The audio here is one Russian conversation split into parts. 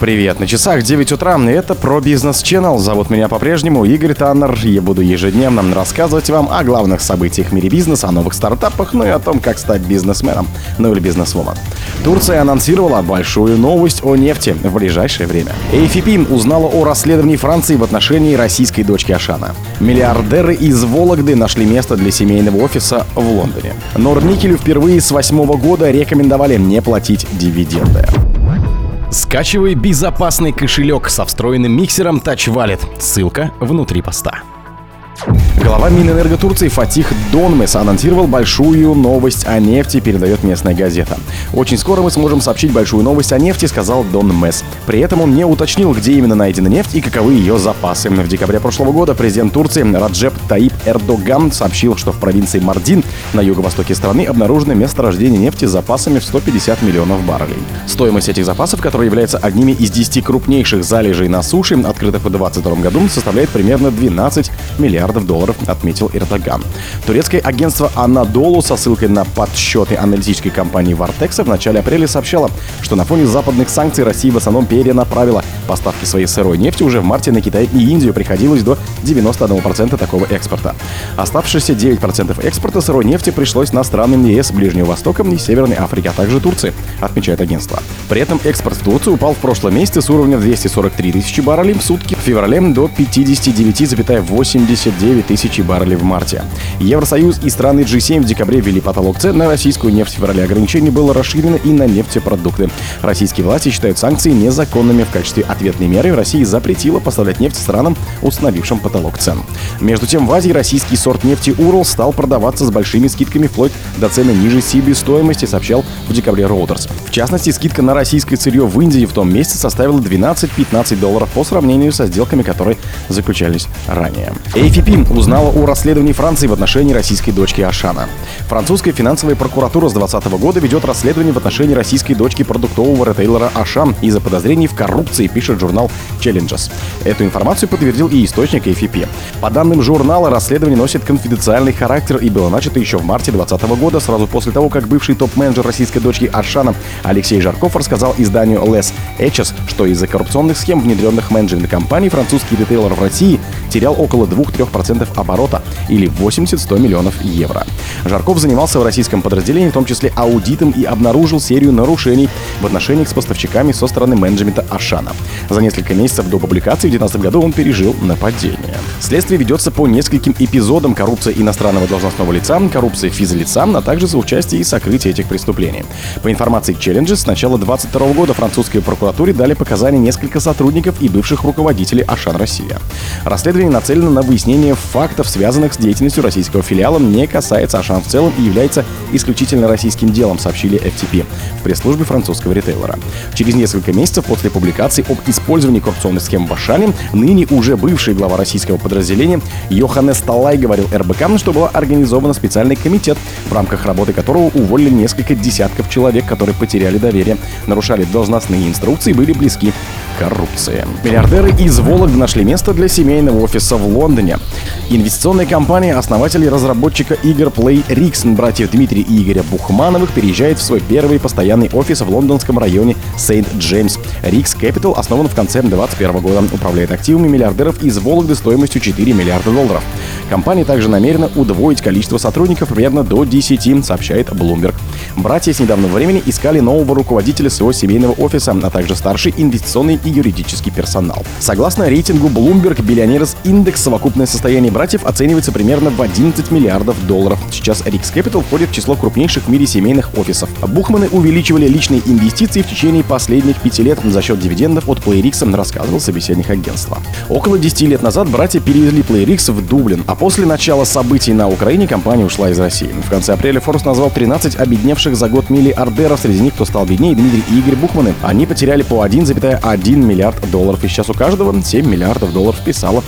Привет, на часах 9 утра, и это про бизнес Channel. Зовут меня по-прежнему Игорь Таннер. Я буду ежедневно рассказывать вам о главных событиях в мире бизнеса, о новых стартапах, ну и о том, как стать бизнесменом, ну или бизнесвумен. Турция анонсировала большую новость о нефти в ближайшее время. AFP узнала о расследовании Франции в отношении российской дочки Ашана. Миллиардеры из Вологды нашли место для семейного офиса в Лондоне. Норникелю впервые с восьмого года рекомендовали не платить дивиденды. Скачивай безопасный кошелек со встроенным миксером Touch Wallet. Ссылка внутри поста. Глава Минэнерго Турции Фатих Донмес анонсировал большую новость о нефти, передает местная газета. Очень скоро мы сможем сообщить большую новость о нефти, сказал Донмес. При этом он не уточнил, где именно найдена нефть и каковы ее запасы. В декабре прошлого года президент Турции Раджеп Таип Эрдоган сообщил, что в провинции Мардин на юго-востоке страны обнаружено месторождение нефти с запасами в 150 миллионов баррелей. Стоимость этих запасов, которые являются одними из 10 крупнейших залежей на суше, открытых в 2022 году, составляет примерно 12 миллиардов долларов долларов, отметил Эрдоган. Турецкое агентство Анадолу со ссылкой на подсчеты аналитической компании Вартекса в начале апреля сообщало, что на фоне западных санкций Россия в основном перенаправила поставки своей сырой нефти уже в марте на Китай и Индию приходилось до 91% такого экспорта. Оставшиеся 9% экспорта сырой нефти пришлось на страны ЕС, Ближнего Востока и Северной Африки, а также Турции, отмечает агентство. При этом экспорт в Турцию упал в прошлом месяце с уровня 243 тысячи баррелей в сутки в феврале до 59,89 тысячи баррелей в марте. Евросоюз и страны G7 в декабре ввели потолок цен на российскую нефть. В феврале ограничение было расширено и на нефтепродукты. Российские власти считают санкции незаконными. В качестве ответной меры Россия запретила поставлять нефть странам, установившим потолок цен. Между тем, в Азии российский сорт нефти «Урал» стал продаваться с большими скидками вплоть до цены ниже себестоимости, сообщал в декабре Reuters. В частности, скидка на российское сырье в Индии в том месяце составила 12-15 долларов по сравнению со сделками, которые заключались ранее. AFP узнала о расследовании Франции в отношении российской дочки Ашана. Французская финансовая прокуратура с 2020 года ведет расследование в отношении российской дочки продуктового ритейлера Ашан из-за подозрений в коррупции, пишет журнал Challenges. Эту информацию подтвердил и источник AFP. По данным журнала, расследование носит конфиденциальный характер и было начато еще в марте 2020 года, сразу после того, как бывший топ-менеджер российской дочки Ашана Алексей Жарков рассказал изданию Les Eches, что из-за коррупционных схем, внедренных менеджерами компании, французский ритейлер в России терял около 2-3% оборота или 80-100 миллионов евро. Жарков занимался в российском подразделении, в том числе аудитом, и обнаружил серию нарушений в отношениях с поставщиками со стороны менеджмента Ашана. За несколько месяцев до публикации в 2019 году он пережил нападение. Следствие ведется по нескольким эпизодам коррупции иностранного должностного лица, коррупции физлица, а также за участие и сокрытие этих преступлений. По информации Challenges, с начала 2022 года французской прокуратуре дали показания несколько сотрудников и бывших руководителей Ашан Россия. Расследование нацелено на выяснение фактов, связанных с деятельностью российского филиала, не касается Ашан в целом и является исключительно российским делом, сообщили FTP в пресс-службе французского ритейлера. Через несколько месяцев после публикации об использовании коррупционных схем в Ашане, ныне уже бывший глава российского подразделения Йоханнес Талай говорил РБК, что был организован специальный комитет, в рамках работы которого уволили несколько десятков человек, которые потеряли доверие, нарушали должностные инструкции и были близки коррупции. Миллиардеры из Вологды нашли место для семейного офиса в Лондоне. Инвестиционная компания основателей разработчика игр PlayRix братьев Дмитрий и Игоря Бухмановых переезжает в свой первый постоянный офис в лондонском районе Сент-Джеймс. Rix Capital основан в конце 2021 года. Управляет активами миллиардеров из Вологды стоимостью 4 миллиарда долларов. Компания также намерена удвоить количество сотрудников примерно до 10, сообщает Bloomberg. Братья с недавнего времени искали нового руководителя своего семейного офиса, а также старший инвестиционный и юридический персонал. Согласно рейтингу Bloomberg Billionaires Index, совокупное состояние братьев оценивается примерно в 11 миллиардов долларов. Сейчас Rix Capital входит в число крупнейших в мире семейных офисов. Бухманы увеличивали личные инвестиции в течение последних пяти лет за счет дивидендов от PlayRix, рассказывал собеседник агентства. Около 10 лет назад братья перевезли PlayRix в Дублин, а после начала событий на Украине компания ушла из России. В конце апреля Forbes назвал 13 обедневших за год миллиардеров. Среди них, кто стал беднее, Дмитрий и Игорь Бухманы. Они потеряли по 1,1 миллиард долларов. И сейчас у каждого 7 миллиардов долларов вписало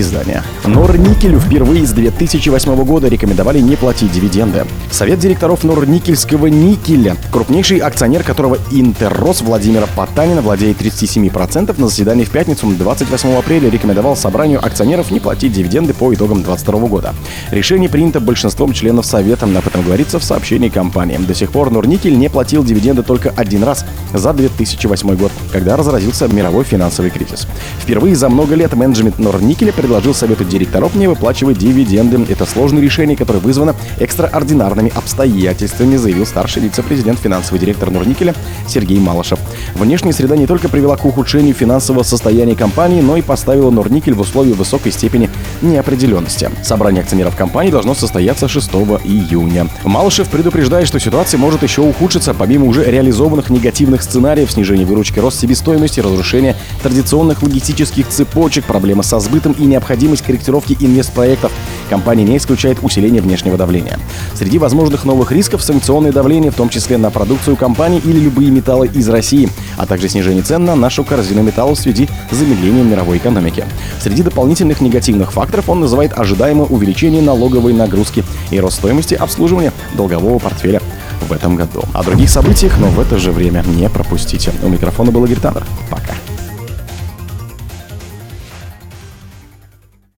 издания. Норникелю впервые с 2008 года рекомендовали не платить дивиденды. Совет директоров Норникельского никеля, крупнейший акционер которого Интеррос Владимира Потанина владеет 37%, на заседании в пятницу 28 апреля рекомендовал собранию акционеров не платить дивиденды по итогам 2022 года. Решение принято большинством членов Совета, об этом говорится в сообщении компании. До сих пор Норникель не платил дивиденды только один раз за 2008 год, когда разразился мировой финансовый кризис. Впервые за много лет менеджмент Норникеля предложил Совету директоров не выплачивать дивиденды. Это сложное решение, которое вызвано экстраординарными обстоятельствами, заявил старший вице-президент финансовый директор Норникеля Сергей Малышев. Внешняя среда не только привела к ухудшению финансового состояния компании, но и поставила Норникель в условия высокой степени неопределенности. Собрание акционеров компании должно состояться 6 июня. Малышев предупреждает, что ситуация может еще ухудшиться, помимо уже реализованных негативных сценариев снижения выручки, рост себестоимости, разрушения традиционных логистических цепочек, проблемы со сбытом необходимость корректировки инвестпроектов. Компания не исключает усиление внешнего давления. Среди возможных новых рисков санкционное давление, в том числе на продукцию компании или любые металлы из России, а также снижение цен на нашу корзину металлов в связи с замедлением мировой экономики. Среди дополнительных негативных факторов он называет ожидаемое увеличение налоговой нагрузки и рост стоимости обслуживания долгового портфеля в этом году. О других событиях, но в это же время не пропустите. У микрофона был Игорь. Пока.